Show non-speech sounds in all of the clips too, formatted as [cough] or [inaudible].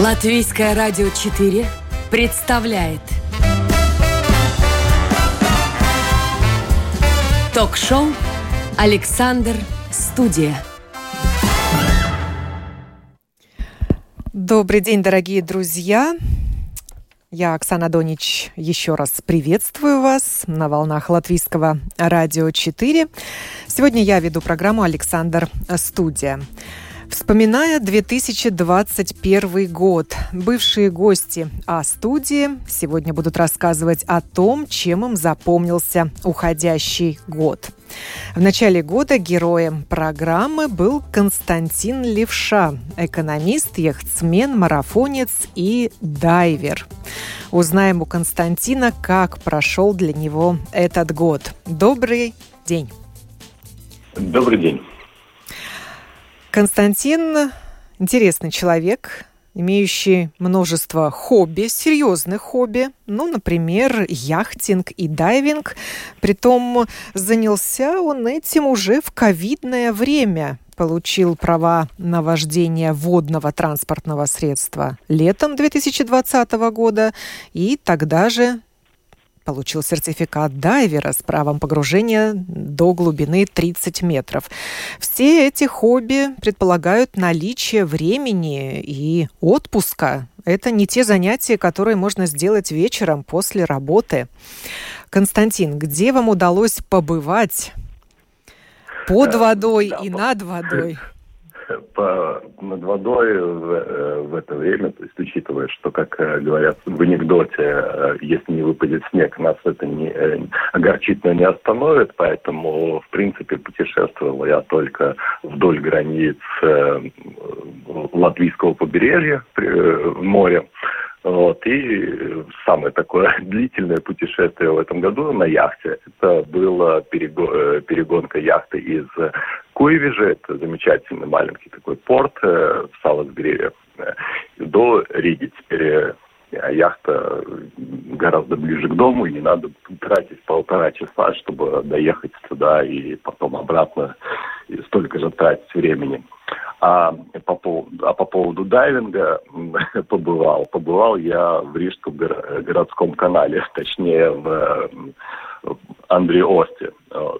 Латвийское радио 4 представляет Ток-шоу «Александр Студия». Добрый день, дорогие друзья! Я, Оксана Донич, еще раз приветствую вас на волнах Латвийского радио 4. Сегодня я веду программу «Александр Студия». Вспоминая 2021 год, бывшие гости о студии сегодня будут рассказывать о том, чем им запомнился уходящий год. В начале года героем программы был Константин Левша, экономист, яхтсмен, марафонец и дайвер. Узнаем у Константина, как прошел для него этот год. Добрый день. Добрый день. Константин интересный человек, имеющий множество хобби, серьезных хобби, ну, например, яхтинг и дайвинг. Притом занялся он этим уже в ковидное время. Получил права на вождение водного транспортного средства летом 2020 года и тогда же получил сертификат дайвера с правом погружения до глубины 30 метров. Все эти хобби предполагают наличие времени и отпуска. Это не те занятия, которые можно сделать вечером после работы. Константин, где вам удалось побывать под э, водой да, и над водой? По, над водой в, э, в это время, то есть учитывая, что, как э, говорят в анекдоте, э, если не выпадет снег, нас это не, огорчит, но не остановит, поэтому, в принципе, путешествовал я только вдоль границ латвийского побережья в море. Вот. И самое такое [laughs] длительное путешествие в этом году на яхте, это была перегонка яхты из Куевиже, это замечательный маленький такой порт э, в Саласбрире, э, до Риги. Теперь э, яхта гораздо ближе к дому, и не надо тратить полтора часа, чтобы доехать туда и потом обратно, и столько же тратить времени. А по поводу, а по поводу дайвинга [laughs] побывал. Побывал я в Рижском городском канале, [laughs] точнее в Андреосте.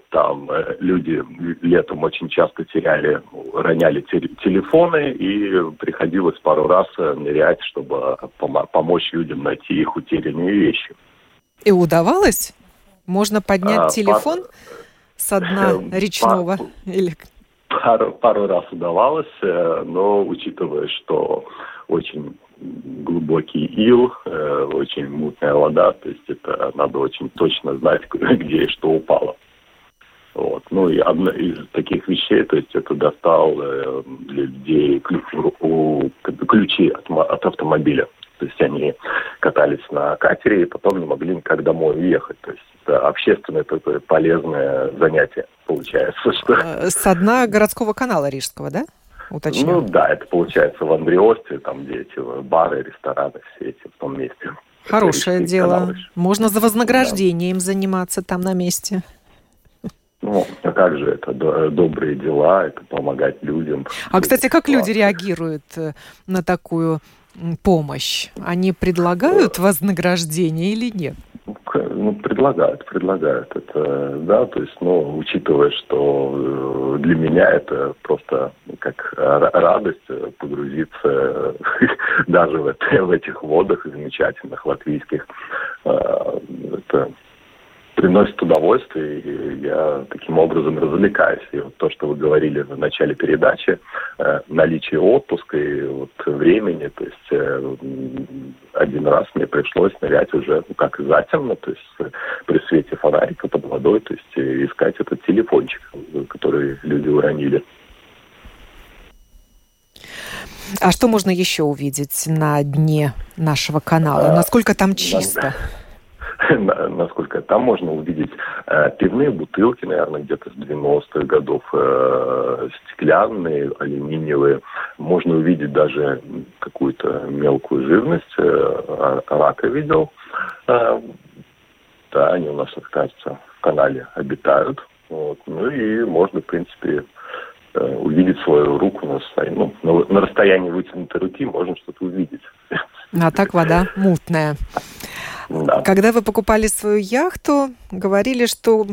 Там э, люди летом очень часто теряли, роняли телефоны, и приходилось пару раз э, нырять, чтобы помочь людям найти их утерянные вещи. И удавалось? Можно поднять а, телефон пар... со дна э, речного? Пар... Или... Пару, пару раз удавалось, но учитывая, что очень глубокий ил, э, очень мутная вода, то есть это надо очень точно знать, [laughs] где и что упало. Вот. Ну и одна из таких вещей, то есть это достал э, для людей ключи от, от автомобиля. То есть они катались на катере и потом не могли никак домой уехать. То есть это общественное такое полезное занятие получается. [laughs] Что... Э, со дна городского канала Рижского, да? Уточню. Ну да, это получается в Андреосте, там где эти бары, рестораны, все эти в том месте. Хорошее дело. Каналы. Можно за вознаграждением да. заниматься там на месте. Ну, а как же это? Добрые дела, это помогать людям. А, кстати, как люди реагируют э, на такую помощь? Они предлагают э, вознаграждение или нет? Ну, предлагают, предлагают это, да, то есть, ну, учитывая, что э, для меня это просто как радость погрузиться [laughs] даже в, это, в этих водах замечательных латвийских, это приносит удовольствие, и я таким образом развлекаюсь. И вот то, что вы говорили в начале передачи, э, наличие отпуска и вот времени, то есть э, один раз мне пришлось нырять уже, ну, как затемно, то есть э, при свете фонарика под водой, то есть искать этот телефончик, который люди уронили. А что можно еще увидеть на дне нашего канала? Насколько там чисто? [laughs] насколько там можно увидеть э, пивные бутылки, наверное, где-то с 90-х годов, э, стеклянные, алюминиевые. Можно увидеть даже какую-то мелкую живность. Э, рака видел. Да, они у нас, кажется, в канале обитают. Вот. Ну и можно, в принципе, увидеть свою руку на расстоянии, ну, на, на расстоянии вытянутой руки можно что-то увидеть. А так вода мутная. Да. Когда вы покупали свою яхту, говорили, что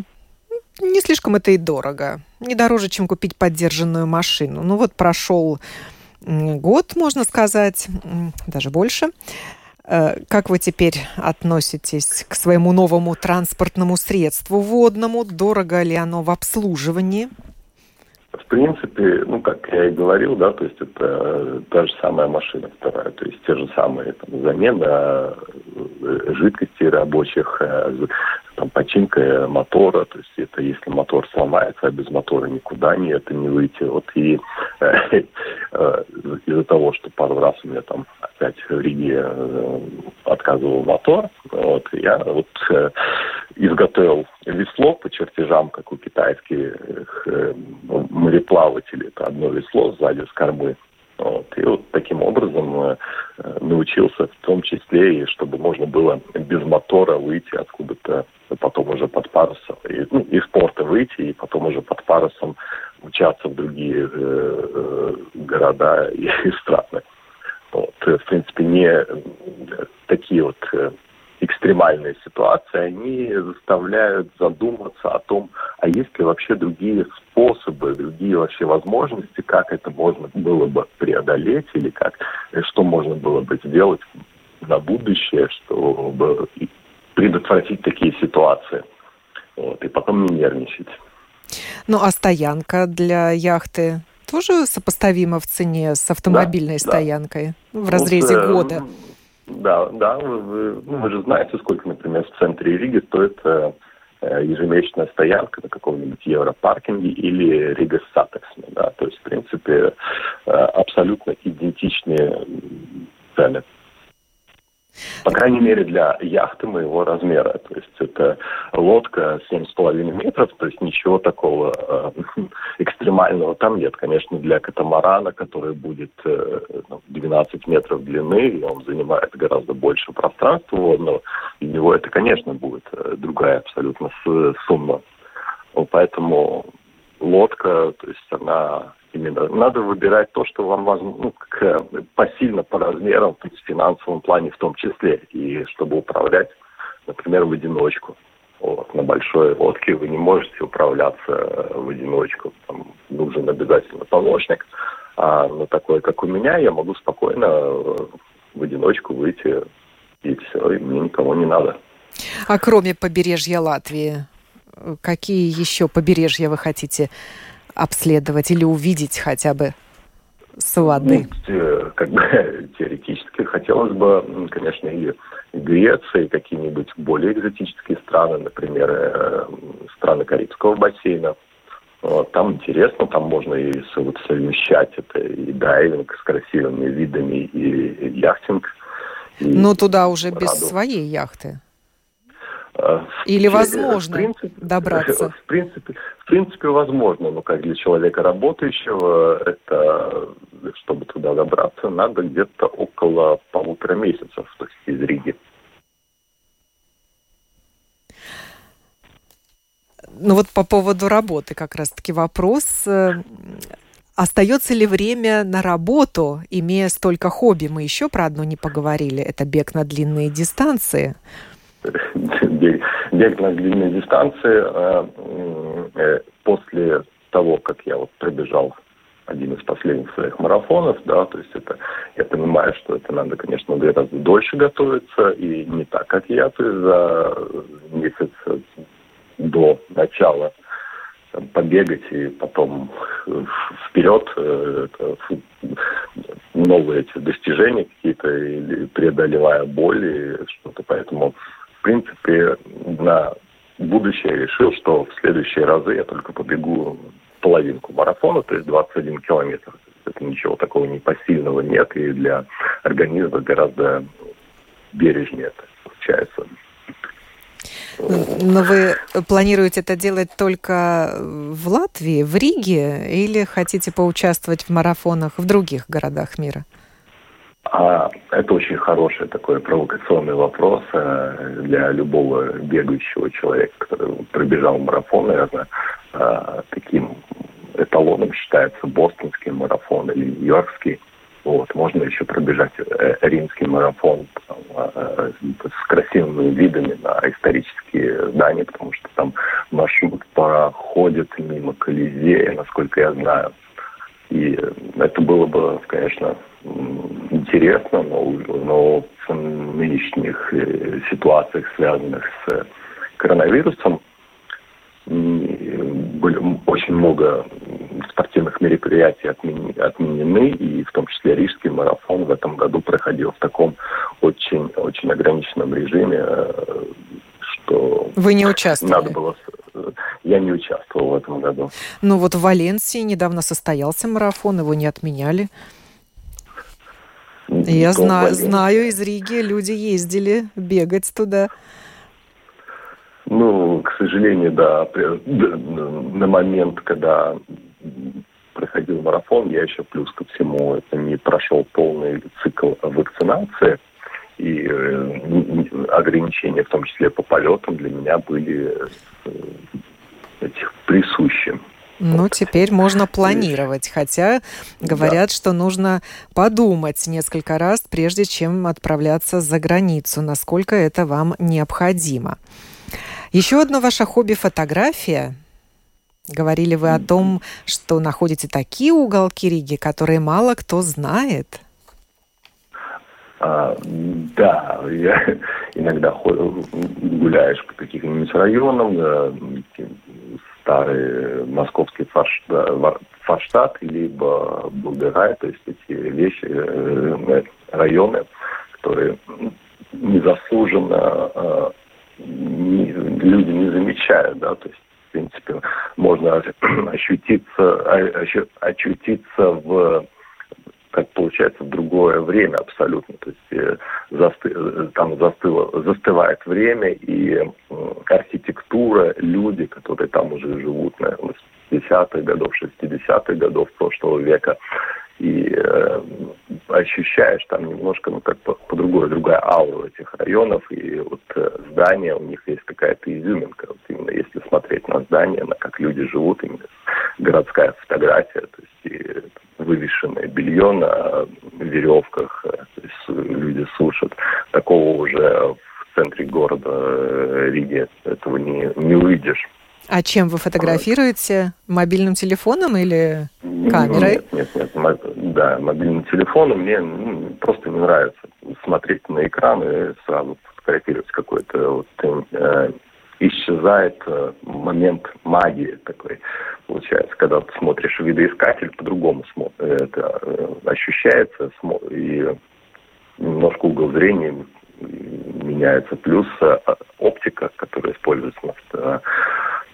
не слишком это и дорого. Не дороже, чем купить поддержанную машину. Ну вот прошел год, можно сказать, даже больше. Э, как вы теперь относитесь к своему новому транспортному средству водному? Дорого ли оно в обслуживании? В принципе, ну, как я и говорил, да, то есть это та же самая машина вторая, то есть те же самые там, замена э, жидкостей рабочих, э, там, починка мотора, то есть это если мотор сломается, а без мотора никуда не это не выйти. Вот и э, [laughs] э, из-за того, что пару раз у меня там опять в Риге э, отказывал мотор, вот, я вот э, изготовил весло по чертежам, как у китайских э, мореплавателей. Это одно весло сзади с кормы. Вот. И вот таким образом э, научился в том числе, и чтобы можно было без мотора выйти откуда-то, потом уже под парусом, и, ну, из порта выйти, и потом уже под парусом учаться в другие э, э, города и, и [laughs] страны. Вот. В принципе, не такие вот э, экстремальные ситуации, они заставляют задуматься о том, а есть ли вообще другие способы, другие вообще возможности, как это можно было бы преодолеть или как, э, что можно было бы сделать на будущее, чтобы предотвратить такие ситуации. Вот, и потом не нервничать. Ну, а стоянка для яхты тоже сопоставима в цене с автомобильной да, стоянкой да. в разрезе вот, года? Да, да, вы, вы, ну, вы же знаете, сколько, например, в центре Риги стоит э, э ежемесячная стоянка на каком-нибудь европаркинге или Rīgas satiksme, да, то есть, в принципе, э, абсолютно идентичные цены. По крайней мере, для яхты моего размера. То есть это лодка 7,5 метров, то есть ничего такого э, [laughs] экстремального там нет. Конечно, для катамарана, который будет э, 12 ну, метров длины, и он занимает гораздо больше пространства водного, для него это, конечно, будет э, другая абсолютно сумма. Поэтому лодка, то есть она именно надо выбирать то, что вам ну, как, э, посильно по размерам, в финансовом плане в том числе, и чтобы управлять, например, в одиночку. Вот, на большой лодке вы не можете управляться э, в одиночку, там нужен обязательно помощник. А на такой, как у меня, я могу спокойно э, в одиночку выйти, и все, и мне никого не надо. А кроме побережья Латвии, какие еще побережья вы хотите обследовать или увидеть хотя бы с воды? Ну, как бы [laughs] теоретически хотелось бы, конечно, и Греция, и какие-нибудь более экзотические страны, например, э, страны Карибского бассейна. Вот, там интересно, там можно и вот, совмещать это и дайвинг с красивыми видами, и яхтинг. И Но туда уже без своей яхты. Э, Или возможно в принципе, добраться? [laughs] В принципе, в принципе, возможно, но как для человека работающего, это, чтобы туда добраться, надо где-то около полутора месяцев, то есть из Риги. Ну вот по поводу работы как раз-таки вопрос. Э, остается ли время на работу, имея столько хобби? Мы еще про одно не поговорили. Это бег на длинные дистанции бег на длинные дистанции. Э, э, после того, как я вот пробежал один из последних своих марафонов, да, то есть это, я понимаю, что это надо, конечно, гораздо дольше готовиться, и не так, как я, то есть за месяц до начала там, побегать и потом вперед э, это, новые эти достижения какие-то, преодолевая боль и что-то, поэтому в принципе, на будущее решил, что в следующие разы я только побегу половинку марафона, то есть 21 километр. Это ничего такого непосильного нет, и для организма гораздо бережнее это получается. Но вы планируете это делать только в Латвии, в Риге, или хотите поучаствовать в марафонах в других городах мира? А это очень хороший такой провокационный вопрос э, для любого бегающего человека, который пробежал марафон, наверное, э, таким эталоном считается бостонский марафон или нью-йоркский. Вот. Можно еще пробежать э, римский марафон там, э, с красивыми видами на исторические здания, потому что там маршрут проходит мимо Колизея, насколько я знаю. И это было бы, конечно, интересно, но, но в нынешних э, ситуациях, связанных с коронавирусом, были очень много спортивных мероприятий отменены, и в том числе Рижский марафон в этом году проходил в таком очень, очень ограниченном режиме, э, что... Вы не участвовали? Надо было... Я не участвовал в этом году. Ну вот в Валенсии недавно состоялся марафон, его не отменяли. Я знаю, знаю, из Риги люди ездили бегать туда. Ну, к сожалению, да, на момент, когда проходил марафон, я еще плюс ко всему это не прошел полный цикл вакцинации, и э, ограничения, в том числе по полетам, для меня были э, этих присущи. Ну, теперь можно планировать, хотя говорят, да. что нужно подумать несколько раз, прежде чем отправляться за границу, насколько это вам необходимо. Еще одно ваше хобби – фотография. Говорили вы о том, что находите такие уголки Риги, которые мало кто знает. А, да, я [laughs] иногда гуляешь по каким-нибудь районам, старый московский Форштадт, либо Булдерай, то есть эти вещи, э, районы, которые незаслуженно не, люди не замечают, да, то есть, в принципе, можно ощутиться, а, очутиться в как получается другое время абсолютно. То есть э, засты, э, там застыло, застывает время и архитектура, люди, которые там уже живут, наверное, с 50-х годов, 60-х годов прошлого века, и э, ощущаешь там немножко, ну, как по, по другая аура этих районов, и вот э, здания, у них есть какая-то изюминка, вот именно если смотреть на здания, на как люди живут, именно городская фотография, то есть и вывешенное белье на веревках, э, то есть люди сушат, такого уже в центре города э, Риги этого не, не увидишь. А чем вы фотографируете? Мобильным телефоном или камерой? Нет, нет, нет. Да, мобильным телефоном. Мне ну, просто не нравится смотреть на экран и сразу фотографировать какой-то вот, э, исчезает э, момент магии такой, получается, когда ты смотришь видоискатель, по-другому это э, ощущается, и немножко угол зрения меняется, плюс э, оптика, которая используется на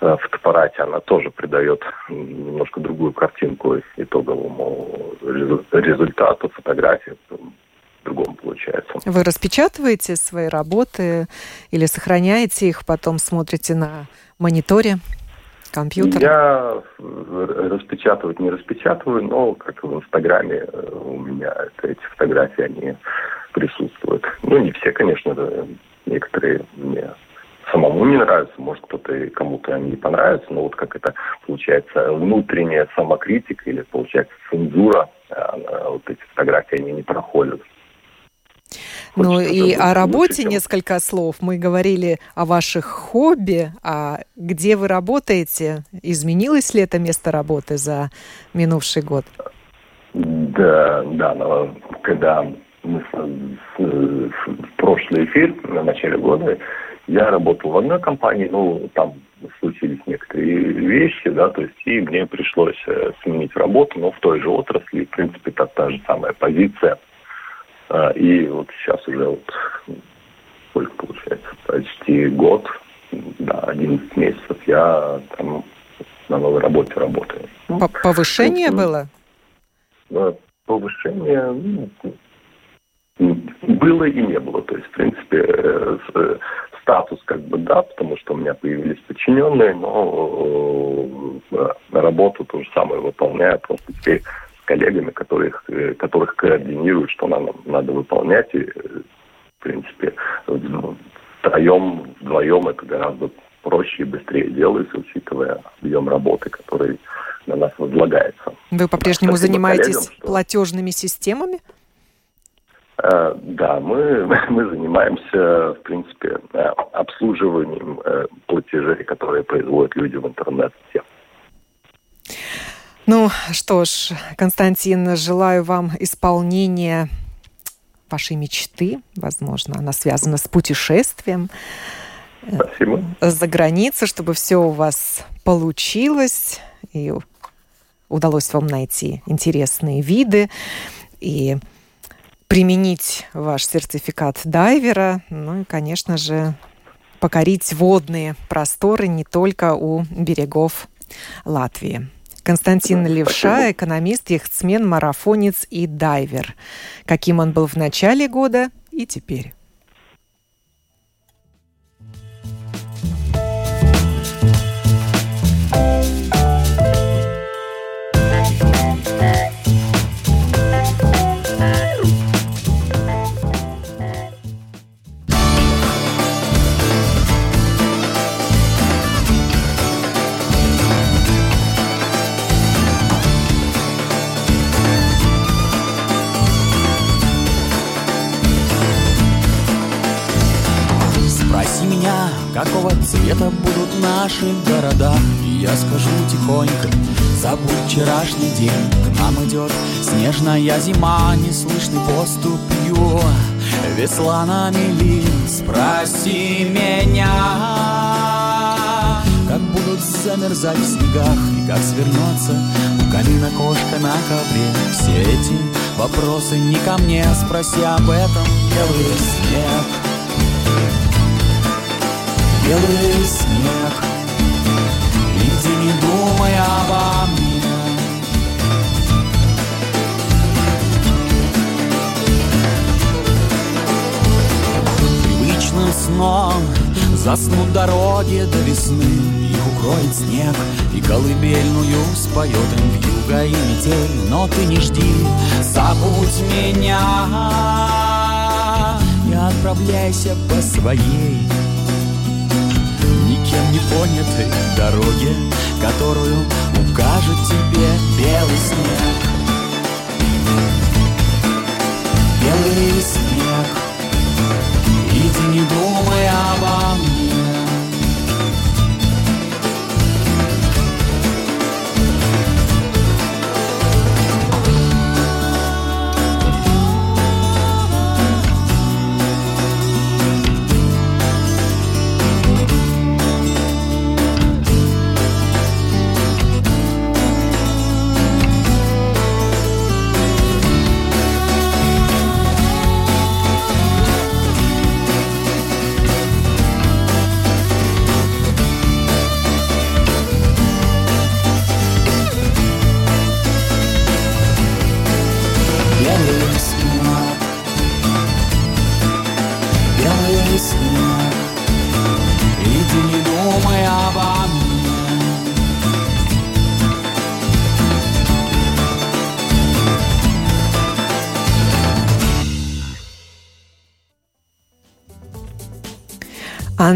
Э, фотоаппарате, она тоже придает немножко другую картинку итоговому результату фотографии другому получается. Вы распечатываете свои работы или сохраняете их, потом смотрите на мониторе компьютера? Я распечатывать не распечатываю, но как в Инстаграме э, у меня эти фотографии, они присутствуют. Ну, не все, конечно, некоторые мне самому не нравится, может кто-то и кому-то они не понравятся, но вот как это получается внутренняя самокритика или получается цензура, она, вот эти фотографии они не проходят. Ну и о работе лучше, несколько слов. Мы говорили о ваших хобби, а где вы работаете? Изменилось ли это место работы за минувший год? Да, да, но когда мы с, с, в прошлый эфир на начале года я работал в одной компании, ну, там случились некоторые вещи, да, то есть и мне пришлось э, сменить работу, но в той же отрасли, в принципе, это та же самая позиция. А, и вот сейчас уже вот, сколько получается, почти год, да, 11 месяцев я там на новой работе работаю. Повышение ну, было? Повышение, ну, было и не было. То есть, в принципе, э, э, статус как бы да, потому что у меня появились подчиненные, но э, работу то же самое выполняю, просто теперь коллегами, которых, э, которых координирую, что нам надо выполнять. И, э, в принципе, втроем, вдвоем это гораздо проще и быстрее делается, учитывая объем работы, который на нас возлагается. Вы по-прежнему занимаетесь коллегам, что... платежными системами? Э, да, мы, [laughs] мы занимаемся, в принципе, обслуживанием платежей, которые производят люди в интернете. Ну что ж, Константин, желаю вам исполнения вашей мечты. Возможно, она связана с путешествием. Спасибо. За границу, чтобы все у вас получилось и удалось вам найти интересные виды и применить ваш сертификат дайвера, ну и, конечно же, покорить водные просторы не только у берегов Латвии. Константин Левша, экономист, яхтсмен, марафонец и дайвер. Каким он был в начале года и теперь. Какого цвета будут наши города. И я скажу тихонько, забудь вчерашний день. К нам идет снежная зима, неслышный поступью Весла на мели, спроси меня. Как будут замерзать в снегах И как свернется у камина кошка на ковре. Все эти вопросы не ко мне, спроси об этом белый снег белый снег. Иди, не думай обо мне. Привычным сном заснут дороги до весны. Их укроет снег и колыбельную споет им в юга и метель. Но ты не жди, забудь меня. Не отправляйся по своей никем не понятой дороге, которую укажет тебе белый снег.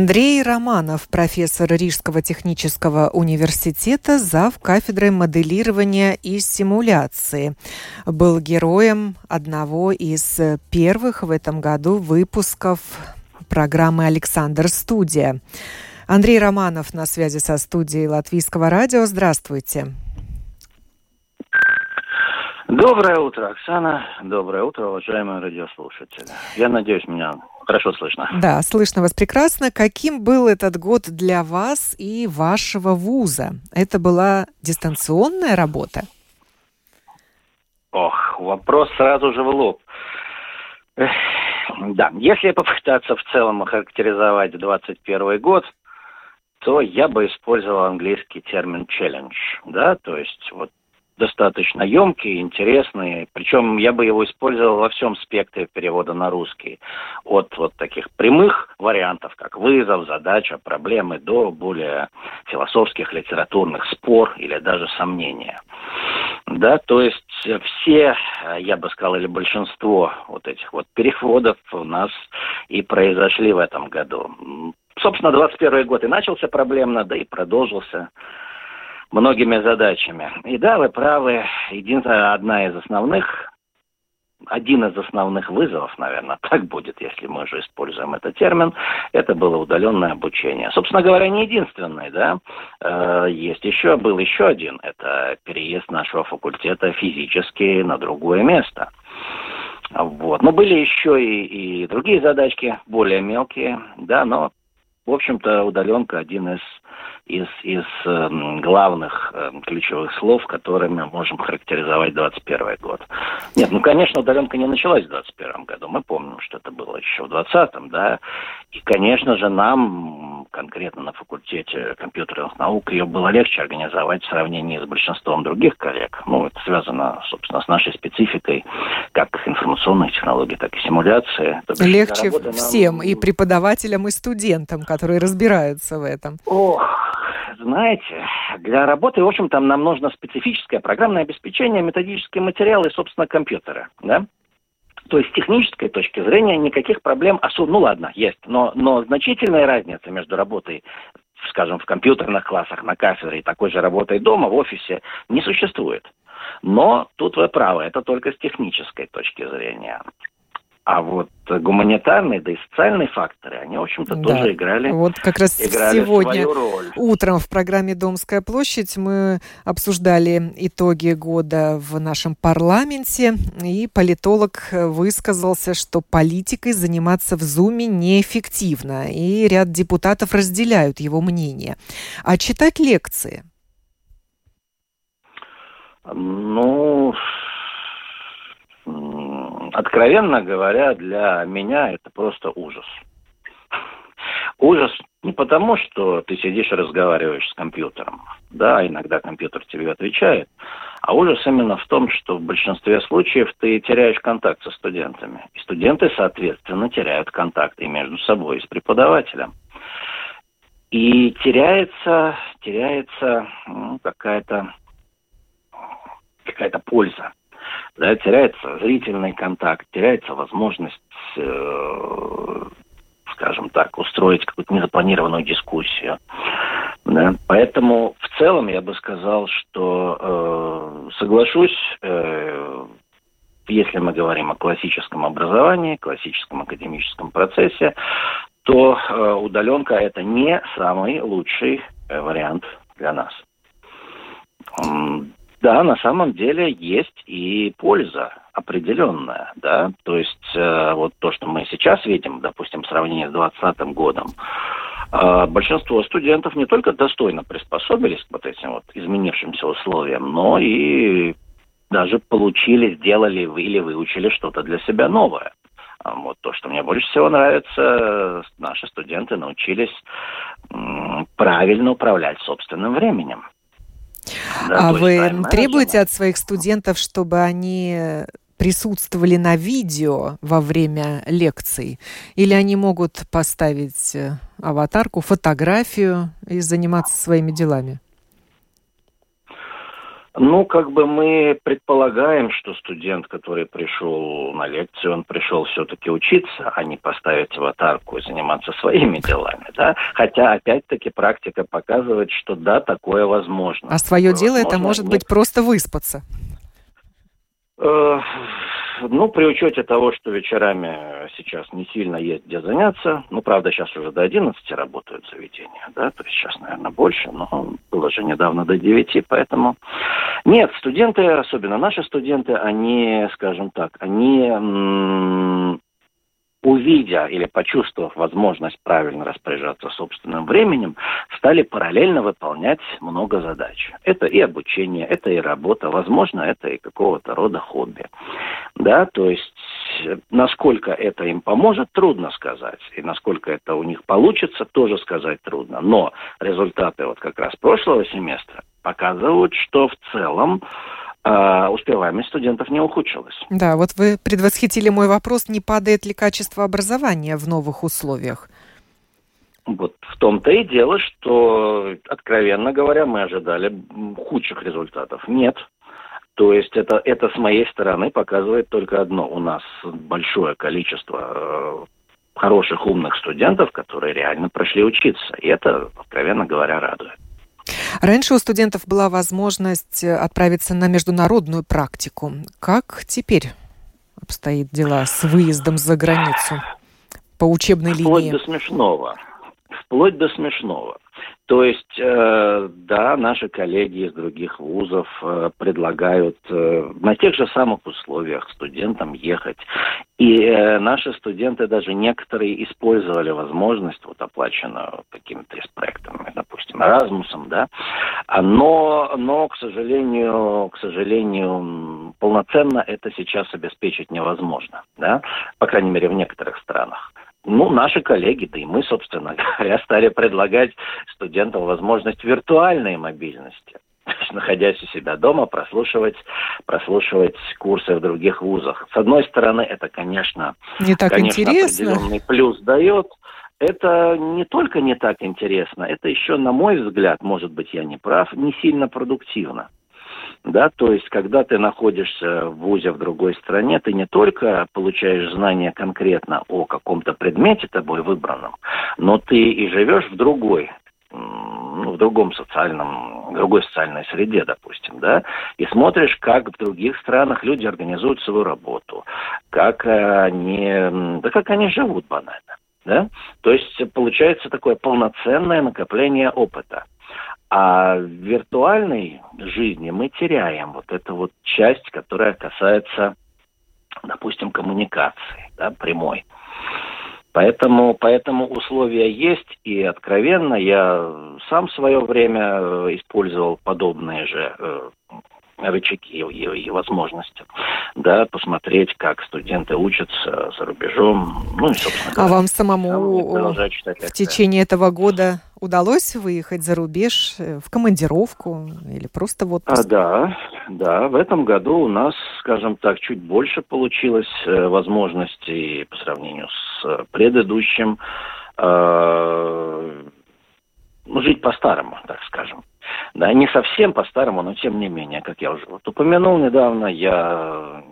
Андрей Романов, профессор Рижского технического университета, зав. кафедрой моделирования и симуляции, был героем одного из первых в этом году выпусков программы «Александр Студия». Андрей Романов на связи со студией Латвийского радио. Здравствуйте. Доброе утро, Оксана. Доброе утро, уважаемые радиослушатели. Я надеюсь, меня хорошо слышно. Да, слышно вас прекрасно. Каким был этот год для вас и вашего вуза? Это была дистанционная работа? Ох, вопрос сразу же в лоб. Эх, да, если попытаться в целом охарактеризовать 21 год, то я бы использовал английский термин challenge, да, то есть вот достаточно емкий, интересный. Причем я бы его использовал во всем спектре перевода на русский. От вот таких прямых вариантов, как вызов, задача, проблемы, до более философских, литературных спор или даже сомнения. Да, то есть все, я бы сказал, или большинство вот этих вот переходов у нас и произошли в этом году. Собственно, 21 год и начался проблемно, да и продолжился многими задачами. И да, вы правы, единственная одна из основных один из основных вызовов, наверное, [laughs] так будет, если мы уже используем этот термин, это было удаленное обучение. Собственно говоря, не единственный, да, э, есть еще, был еще один, это переезд нашего факультета физически на другое место. Вот. Но были еще и, и другие задачки, более мелкие, да, но, в общем-то, удаленка один из из, из э, главных э, ключевых слов, которыми мы можем характеризовать 2021 год. Нет, ну, конечно, удаленка не началась в 2021 году. Мы помним, что это было еще в 2020, да. И, конечно же, нам конкретно на факультете компьютерных наук ее было легче организовать в сравнении с большинством других коллег. Ну, это связано, собственно, с нашей спецификой, как информационных технологий, так и симуляции. Легче всем, нам... и преподавателям, и студентам, которые разбираются в этом. Знаете, для работы, в общем, там нам нужно специфическое программное обеспечение, методические материалы собственно, компьютеры, да? То есть с технической точки зрения никаких проблем особо, ну ладно, есть, но, но значительная разница между работой скажем, в компьютерных классах, на кафедре и такой же работой дома, в офисе, не существует. Но тут вы правы, это только с технической точки зрения. А вот гуманитарные, да и социальные факторы, они, в общем-то, да. тоже играли Вот как раз сегодня утром в программе «Домская площадь» мы обсуждали итоги года в нашем парламенте, и политолог высказался, что политикой заниматься в Зуме неэффективно, и ряд депутатов разделяют его мнение. А читать лекции? Ну, откровенно говоря, для меня это просто ужас. Ужас не потому, что ты сидишь и разговариваешь с компьютером, да, иногда компьютер тебе отвечает, а ужас именно в том, что в большинстве случаев ты теряешь контакт со студентами. И студенты, соответственно, теряют контакт и между собой, и с преподавателем. И теряется, теряется ну, какая-то какая-то польза да, теряется зрительный контакт, теряется возможность, э, скажем так, устроить какую-то незапланированную дискуссию. Да. Поэтому в целом я бы сказал, что э, соглашусь, э, если мы говорим о классическом образовании, классическом академическом процессе, то э, удаленка это не самый лучший вариант для нас. Да, на самом деле есть и польза определенная, да, то есть э, вот то, что мы сейчас видим, допустим, в сравнении с 2020 годом, э, большинство студентов не только достойно приспособились к вот этим вот изменившимся условиям, но и даже получили, сделали или выучили что-то для себя новое. А вот то, что мне больше всего нравится, наши студенты научились правильно управлять собственным временем. Да, а вы требуете от своих студентов, чтобы они присутствовали на видео во время лекций? Или они могут поставить э, аватарку, фотографию и заниматься своими делами? Ну, как бы мы предполагаем, что студент, который пришел на лекцию, он пришел все-таки учиться, а не поставить аватарку и заниматься своими делами, да. Хотя, опять-таки, практика показывает, что да, такое возможно. А свое дело возможно, это может нет. быть просто выспаться. Э, ну, при учете того, что вечерами сейчас не сильно есть где заняться, ну, правда, сейчас уже до 11 работают заведения, да, то есть сейчас, наверное, больше, но было же недавно до 9, поэтому... Нет, студенты, особенно наши студенты, они, скажем так, они увидя или почувствовав возможность правильно распоряжаться собственным временем, стали параллельно выполнять много задач. Это и обучение, это и работа, возможно, это и какого-то рода хобби. Да, то есть насколько это им поможет, трудно сказать. И насколько это у них получится, тоже сказать трудно. Но результаты вот как раз прошлого семестра показывают, что в целом а успеваемость студентов не ухудшилась. Да, вот вы предвосхитили мой вопрос, не падает ли качество образования в новых условиях? Вот в том-то и дело, что, откровенно говоря, мы ожидали худших результатов. Нет. То есть это, это с моей стороны показывает только одно. У нас большое количество э, хороших, умных студентов, которые реально прошли учиться. И это, откровенно говоря, радует. Раньше у студентов была возможность отправиться на международную практику. Как теперь обстоит дела с выездом за границу по учебной Вплоть линии? Вплоть до смешного. Вплоть до смешного. То есть, э, да, наши коллеги из других вузов э, предлагают э, на тех же самых условиях студентам ехать. И наши студенты даже некоторые использовали возможность, вот оплаченную какими-то из проектами, допустим, Erasmusом, да, а, но, но, к сожалению, к сожалению, полноценно это сейчас обеспечить невозможно, да, по крайней мере, в некоторых странах. Ну, наши коллеги, да и мы, собственно [laughs] говоря, стали предлагать студентам возможность виртуальной мобильности [laughs] находясь у себя дома, прослушивать, прослушивать курсы в других вузах. С одной стороны, это, конечно, не так конечно, интересно. определенный плюс дает. Это не только не так интересно, это еще, на мой взгляд, может быть, я не прав, не сильно продуктивно. Да, то есть, когда ты находишься в ВУЗе в другой стране, ты не только получаешь знания конкретно о каком-то предмете тобой выбранном, но ты и живешь в другой ну, в другом социальном, в другой социальной среде, допустим, да, и смотришь, как в других странах люди организуют свою работу, как они, да как они живут банально, да, то есть получается такое полноценное накопление опыта. А в виртуальной жизни мы теряем вот эту вот часть, которая касается, допустим, коммуникации, да, прямой. Поэтому, поэтому условия есть, и откровенно я сам в свое время э, использовал подобные же э, рычаги и, и возможности, да, посмотреть, как студенты учатся за рубежом, ну и, собственно говоря, А вам самому в течение этого года удалось выехать за рубеж э, в командировку или просто в отпуск? А, да, да, в этом году у нас, скажем так, чуть больше получилось э, возможностей по сравнению с предыдущим э, ну, жить по-старому, так скажем. Да, не совсем по-старому, но тем не менее, как я уже вот упомянул недавно, я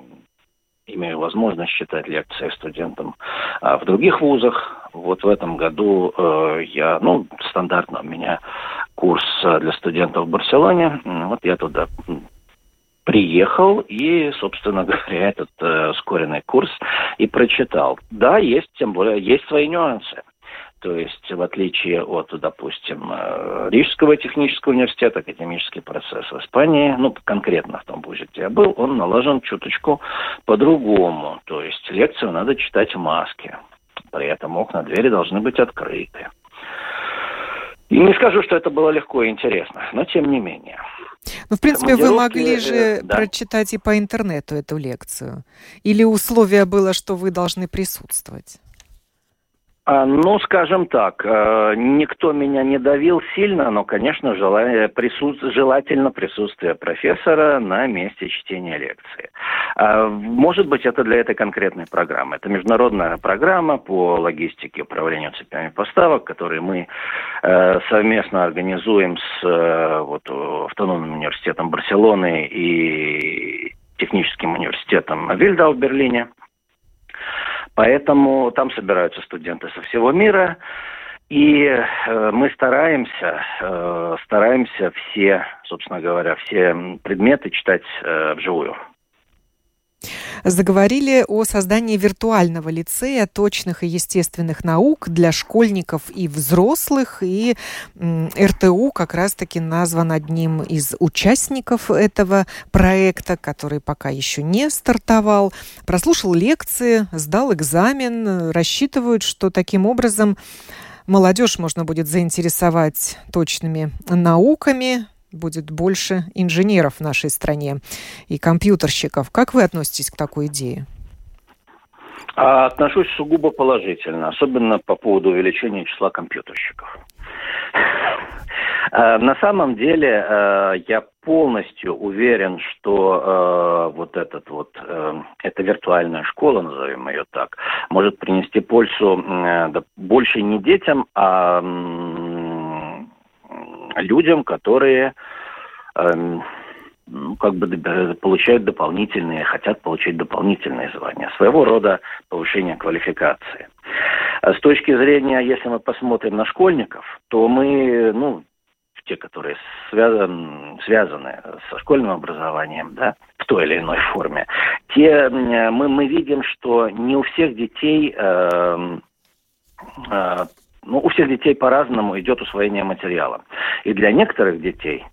имею возможность читать лекции студентам а в других вузах. Вот в этом году э, я, ну, стандартно у меня курс для студентов в Барселоне. Вот я туда приехал и, собственно [laughs] говоря, этот э, ускоренный курс и прочитал. Да, есть, тем более, есть свои нюансы. То есть, в отличие от, допустим, э, Рижского технического университета, академический процесс в Испании, ну, конкретно в том вузе, где я был, он налажен чуточку по-другому. То есть, лекцию надо читать в маске. При этом окна двери должны быть открыты. И не скажу, что это было легко и интересно, но тем не менее. Ну, в принципе, вы могли же э, да. прочитать и по интернету эту лекцию. Или условие было, что вы должны присутствовать? А, ну, скажем так, э, никто меня не давил сильно, но, конечно, желательно присутствие профессора на месте чтения лекции. А, может быть, это для этой конкретной программы. Это международная программа по логистике и управлению цепями поставок, которую мы э, совместно организуем с э, вот, автономным университетом Барселоны и техническим университетом Вильдау в Берлине. Поэтому там собираются студенты со всего мира. И э, мы стараемся, э, стараемся все, собственно говоря, все предметы читать э, вживую. Заговорили о создании виртуального лицея точных и естественных наук для школьников и взрослых. И РТУ как раз-таки назван одним из участников этого проекта, который пока еще не стартовал. Прослушал лекции, сдал экзамен. Рассчитывают, что таким образом молодежь можно будет заинтересовать точными науками, будет больше инженеров в нашей стране и компьютерщиков. Как вы относитесь к такой идее? А, отношусь сугубо положительно, особенно по поводу увеличения числа компьютерщиков. А, на самом деле а, я полностью уверен, что вот этот вот эта виртуальная школа, назовем ее так, может принести пользу э, больше не детям, а людям, которые э, ну, как бы получают дополнительные, хотят получить дополнительные звания, своего рода повышение квалификации. А с точки зрения, если мы посмотрим на школьников, то мы, ну, те, которые связан, связаны со школьным образованием, да, в той или иной форме, те мы, мы видим, что не у всех детей э, э, ну, у всех детей по-разному идет усвоение материала. И для некоторых детей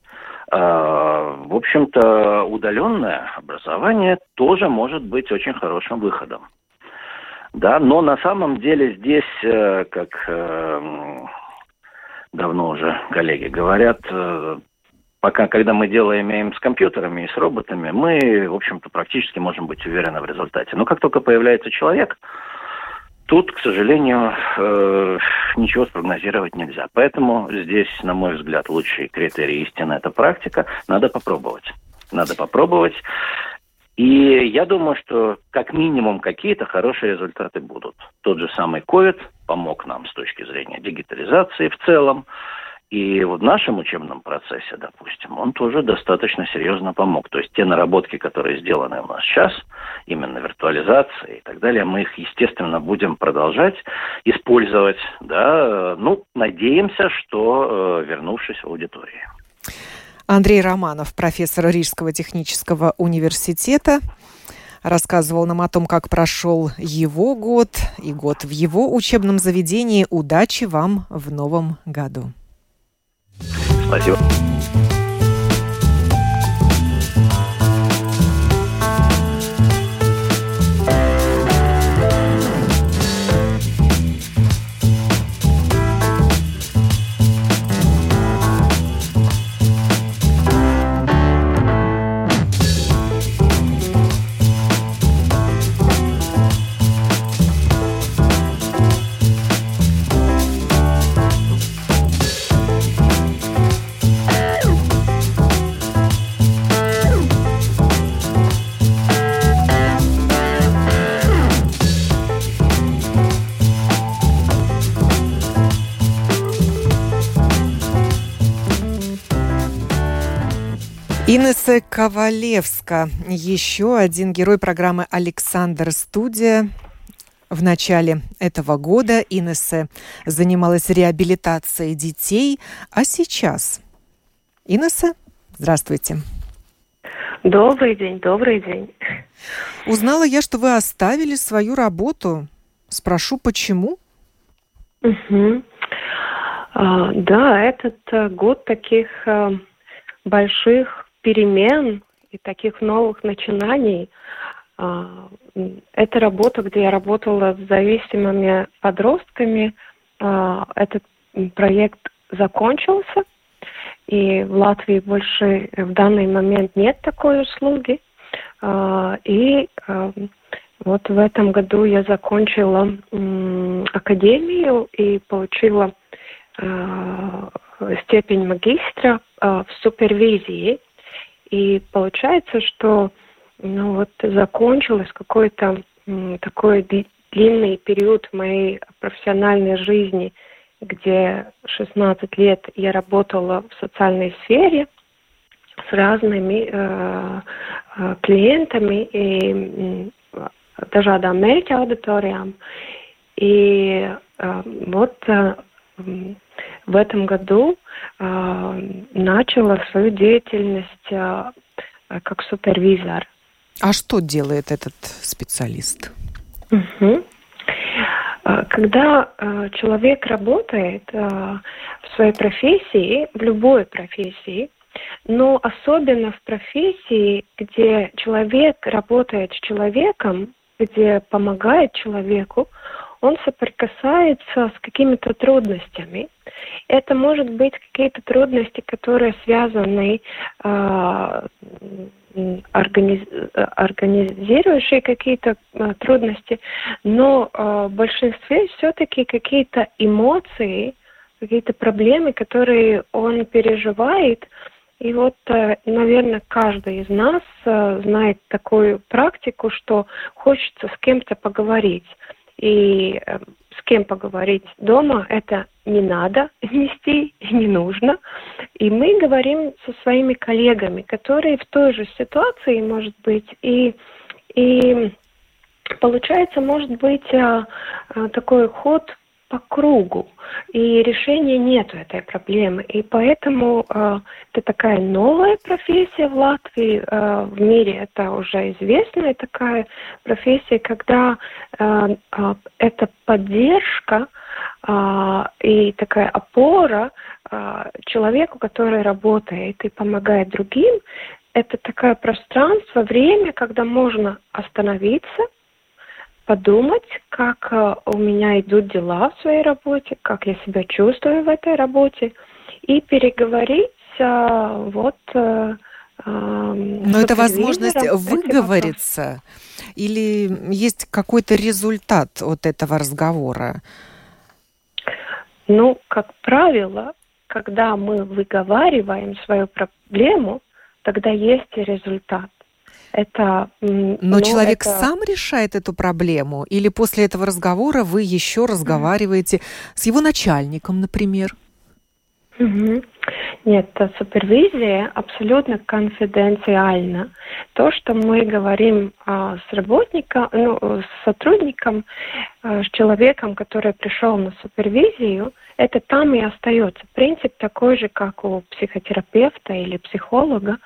э, в общем-то, удаленное образование тоже может быть очень хорошим выходом. Да, но на самом деле здесь, э, как э, давно уже коллеги говорят, пока, когда мы дело имеем с компьютерами и с роботами, мы, в общем-то, практически можем быть уверены в результате. Но как только появляется человек, Тут, к сожалению, э, ничего спрогнозировать нельзя. Поэтому здесь, на мой взгляд, лучший критерий истины – это практика. Надо попробовать. Надо попробовать. И я думаю, что как минимум какие-то хорошие результаты будут. Тот же самый COVID помог нам с точки зрения дигитализации в целом. И в нашем учебном процессе, допустим, он тоже достаточно серьезно помог. То есть те наработки, которые сделаны у нас сейчас, именно виртуализация и так далее, мы их, естественно, будем продолжать использовать. Да? Ну, надеемся, что э, вернувшись в аудиторию. Андрей Романов, профессор Рижского технического университета, рассказывал нам о том, как прошел его год и год в его учебном заведении. Удачи вам в новом году. ったで。Инесса Ковалевска, еще один герой программы «Александр Студия». В начале этого года Инесса занималась реабилитацией детей, а сейчас... Инесса, здравствуйте. Добрый день, добрый день. Узнала я, что вы оставили свою работу. Спрошу, почему? Угу. А, да, этот а, год таких а, больших перемен и таких новых начинаний. А, это работа, где я работала с зависимыми подростками. А, этот проект закончился, и в Латвии больше в данный момент нет такой услуги. А, и вот в этом году я закончила академию и получила степень магистра в супервизии – и получается, что ну вот закончилось какой-то такой длинный период моей профессиональной жизни, где 16 лет я работала в социальной сфере с разными э, э клиентами и dažādām mērķa аудиториям. И э, вот э, в этом году э, начала свою деятельность э, как супервизор. А что делает этот специалист? Угу. Когда э, человек работает э, в своей профессии, в любой профессии, но особенно в профессии, где человек работает с человеком, где помогает человеку, он соприкасается с какими-то трудностями. Это может быть какие-то трудности, которые связаны э, организ, организирующие какие-то э, трудности, но э, в большинстве все-таки какие-то эмоции, какие-то проблемы, которые он переживает. И вот, э, наверное, каждый из нас э, знает такую практику, что хочется с кем-то поговорить и э, с кем поговорить дома, это не надо [laughs] нести, не нужно. И мы говорим со своими коллегами, которые в той же ситуации, может быть, и, и получается, может быть, э, э, такой ход по кругу, и решения нет этой проблемы. И поэтому э, это такая новая профессия в Латвии, э, в мире это уже известная такая профессия, когда э, э, это поддержка э, и такая опора э, человеку, который работает и помогает другим. Это такое пространство, время, когда можно остановиться, подумать, как э, у меня идут дела в своей работе, как я себя чувствую в этой работе, и переговорить э, вот э, но это возможность выговориться или есть какой-то результат от этого разговора? Ну, как правило, когда мы выговариваем свою проблему, тогда есть и результат. Это, Но ну, человек это... сам решает эту проблему? Или после этого разговора вы еще разговариваете mm-hmm. с его начальником, например? Mm-hmm. Нет, супервизия абсолютно конфиденциальна. То, что мы говорим а, с работником, ну, с сотрудником, а, с человеком, который пришел на супервизию, это там и остается. Принцип такой же, как у психотерапевта или психолога.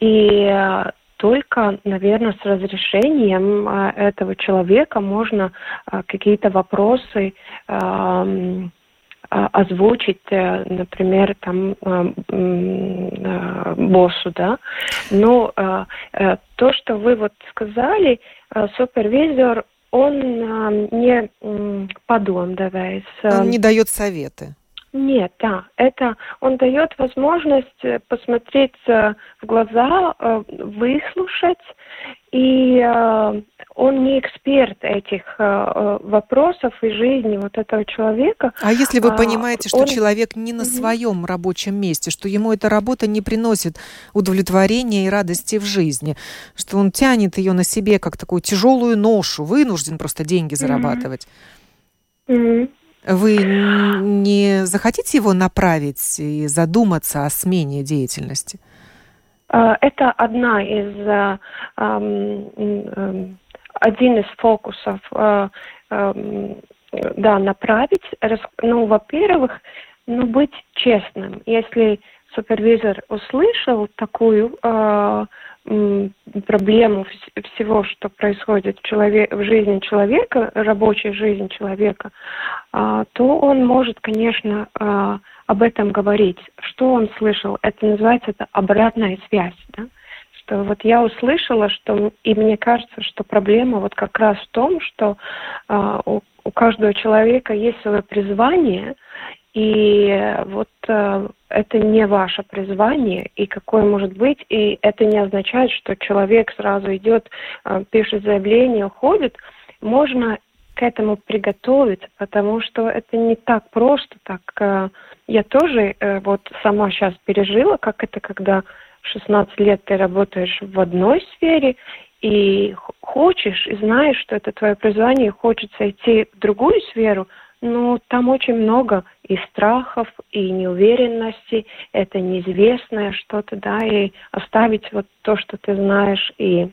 И а, только, наверное, с разрешением а, этого человека можно а, какие-то вопросы озвучить, э, например, там боссу, да. Но э, то, что вы вот сказали, супервизор, он не подумывает. Он не дает советы. Нет, да, это он дает возможность э, посмотреть в глаза, э, выслушать, и э, он не эксперт этих вопросов и жизни вот этого человека. А если вы а, понимаете, что он... человек не на своем рабочем месте, что ему эта работа не приносит удовлетворения и радости в жизни, что он тянет ее на себе как такую тяжелую ношу, вынужден просто деньги зарабатывать. Mm-hmm. Вы не захотите его направить и задуматься о смене деятельности? А, это одна из а, один из фокусов, а, да, направить. Ну, во-первых, ну, быть честным. Если супервизор услышал такую проблему всего, что происходит в, человек, в жизни человека, рабочей жизни человека, а, то он может, конечно, а, об этом говорить. Что он слышал? Это называется это обратная связь. Да? Что вот я услышала, что и мне кажется, что проблема вот как раз в том, что а, у, у каждого человека есть свое призвание, и вот э, это не ваше призвание, и какое может быть, и это не означает, что человек сразу идет, э, пишет заявление, уходит. Можно к этому приготовиться, потому что это не так просто. Так э, я тоже э, вот сама сейчас пережила, как это, когда 16 лет ты работаешь в одной сфере, и хочешь, и знаешь, что это твое призвание, и хочется идти в другую сферу – ну, там очень много и страхов, и неуверенности, это неизвестное что-то, да, и оставить вот то, что ты знаешь, и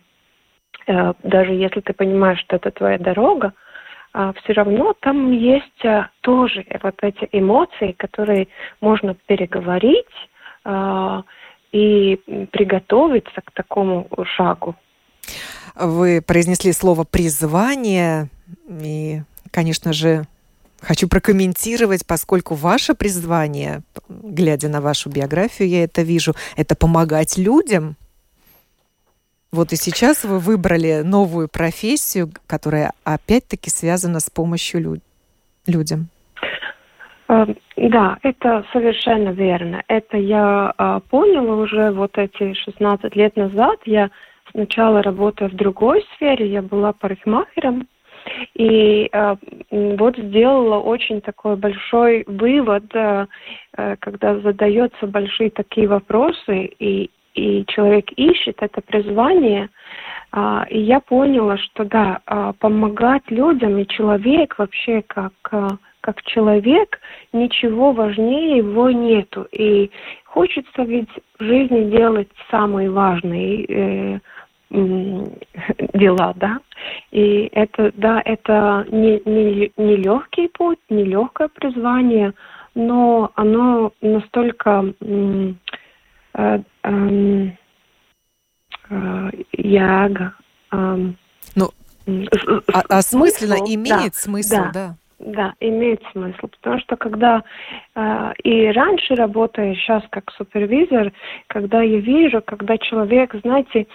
э, даже если ты понимаешь, что это твоя дорога, э, все равно там есть э, тоже вот эти эмоции, которые можно переговорить э, и приготовиться к такому шагу. Вы произнесли слово призвание, и, конечно же, Хочу прокомментировать, поскольку ваше призвание, глядя на вашу биографию, я это вижу, это помогать людям. Вот и сейчас вы выбрали новую профессию, которая опять-таки связана с помощью люд людям. Эм, да, это совершенно верно. Это я а, поняла уже вот эти 16 лет назад. Я сначала работая в другой сфере, я была парикмахером, и э, вот сделала очень такой большой вывод, э, э, когда задаются большие такие вопросы, и, и человек ищет это призвание, э, и я поняла, что да, э, помогать людям и человек вообще как э, как человек, ничего важнее его нету. И хочется ведь в жизни делать самые важные э, [laughs] дела, да. И это, да, это не, не, не легкий путь, не легкое призвание, но оно настолько э, э, э, яга. Э, ну, а, осмысленно смысл, имеет да, смысл, да. да. Да, имеет смысл, потому что когда э, и раньше работая, сейчас как супервизор, когда я вижу, когда человек, знаете,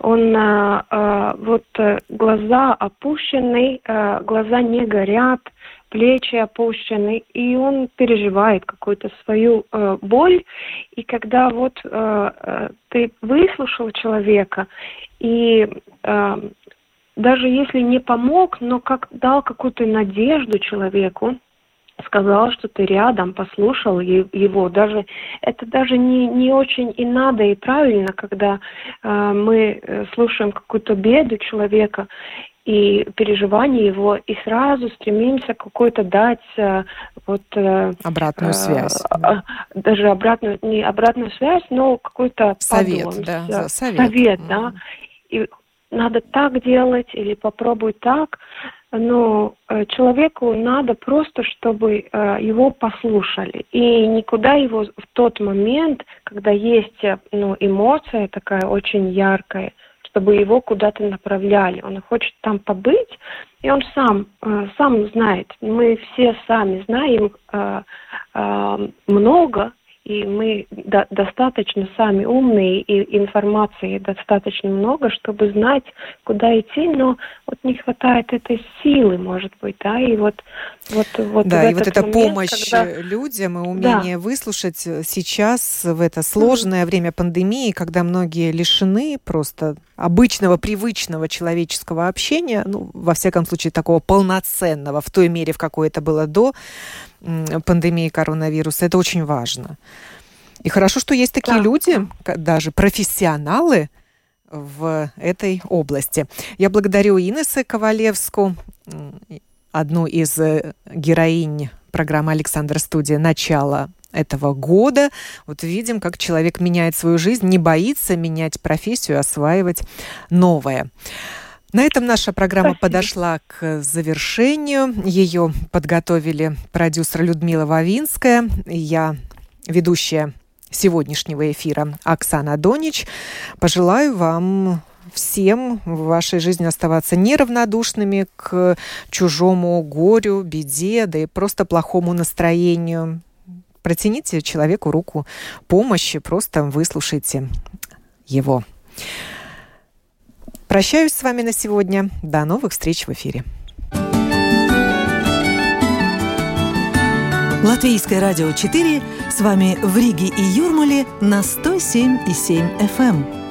он э, э, вот э, глаза опущены, э, глаза не горят, плечи опущены, и он переживает какую-то свою э, боль, и когда вот э, э, ты выслушал человека и э, даже если не помог, но как дал какую-то надежду человеку, сказал, что ты рядом, послушал его. Даже это даже не, не очень и надо, и правильно, когда э, мы э, слушаем какую-то беду человека и переживание его, и сразу стремимся какой-то дать э, вот э, обратную э, связь, э, даже обратную не обратную связь, но какой-то совет, подумать, да, совет, совет, mm. да. И надо так делать или попробуй так. Но э, человеку надо просто, чтобы э, его послушали. И никуда его в тот момент, когда есть э, ну, эмоция такая очень яркая, чтобы его куда-то направляли. Он хочет там побыть, и он сам, сам знает. Мы все сами знаем много и мы до, достаточно сами умные, и информации достаточно много, чтобы знать, куда идти, но вот не хватает этой силы, может быть, да, и вот вот, вот да, и вот эта момент, помощь когда... людям и умение да. выслушать сейчас в это сложное mm-hmm. время пандемии, когда многие лишены просто обычного, привычного человеческого общения, ну, во всяком случае, такого полноценного, в той мере, в какой это было до пандемии коронавируса. Это очень важно. И хорошо, что есть такие да. люди, даже профессионалы в этой области. Я благодарю Инессы Ковалевску, одну из э, героинь программы «Александр Студия. Начало этого года. Вот видим, как человек меняет свою жизнь, не боится менять профессию, осваивать новое. На этом наша программа Спасибо. подошла к завершению. Ее подготовили продюсер Людмила Вавинская, я ведущая сегодняшнего эфира Оксана Донич. Пожелаю вам всем в вашей жизни оставаться неравнодушными к чужому горю, беде, да и просто плохому настроению. Протяните человеку руку помощи, просто выслушайте его. Прощаюсь с вами на сегодня. До новых встреч в эфире. Латвийское радио 4 с вами в Риге и Юрмале на 107,7 FM.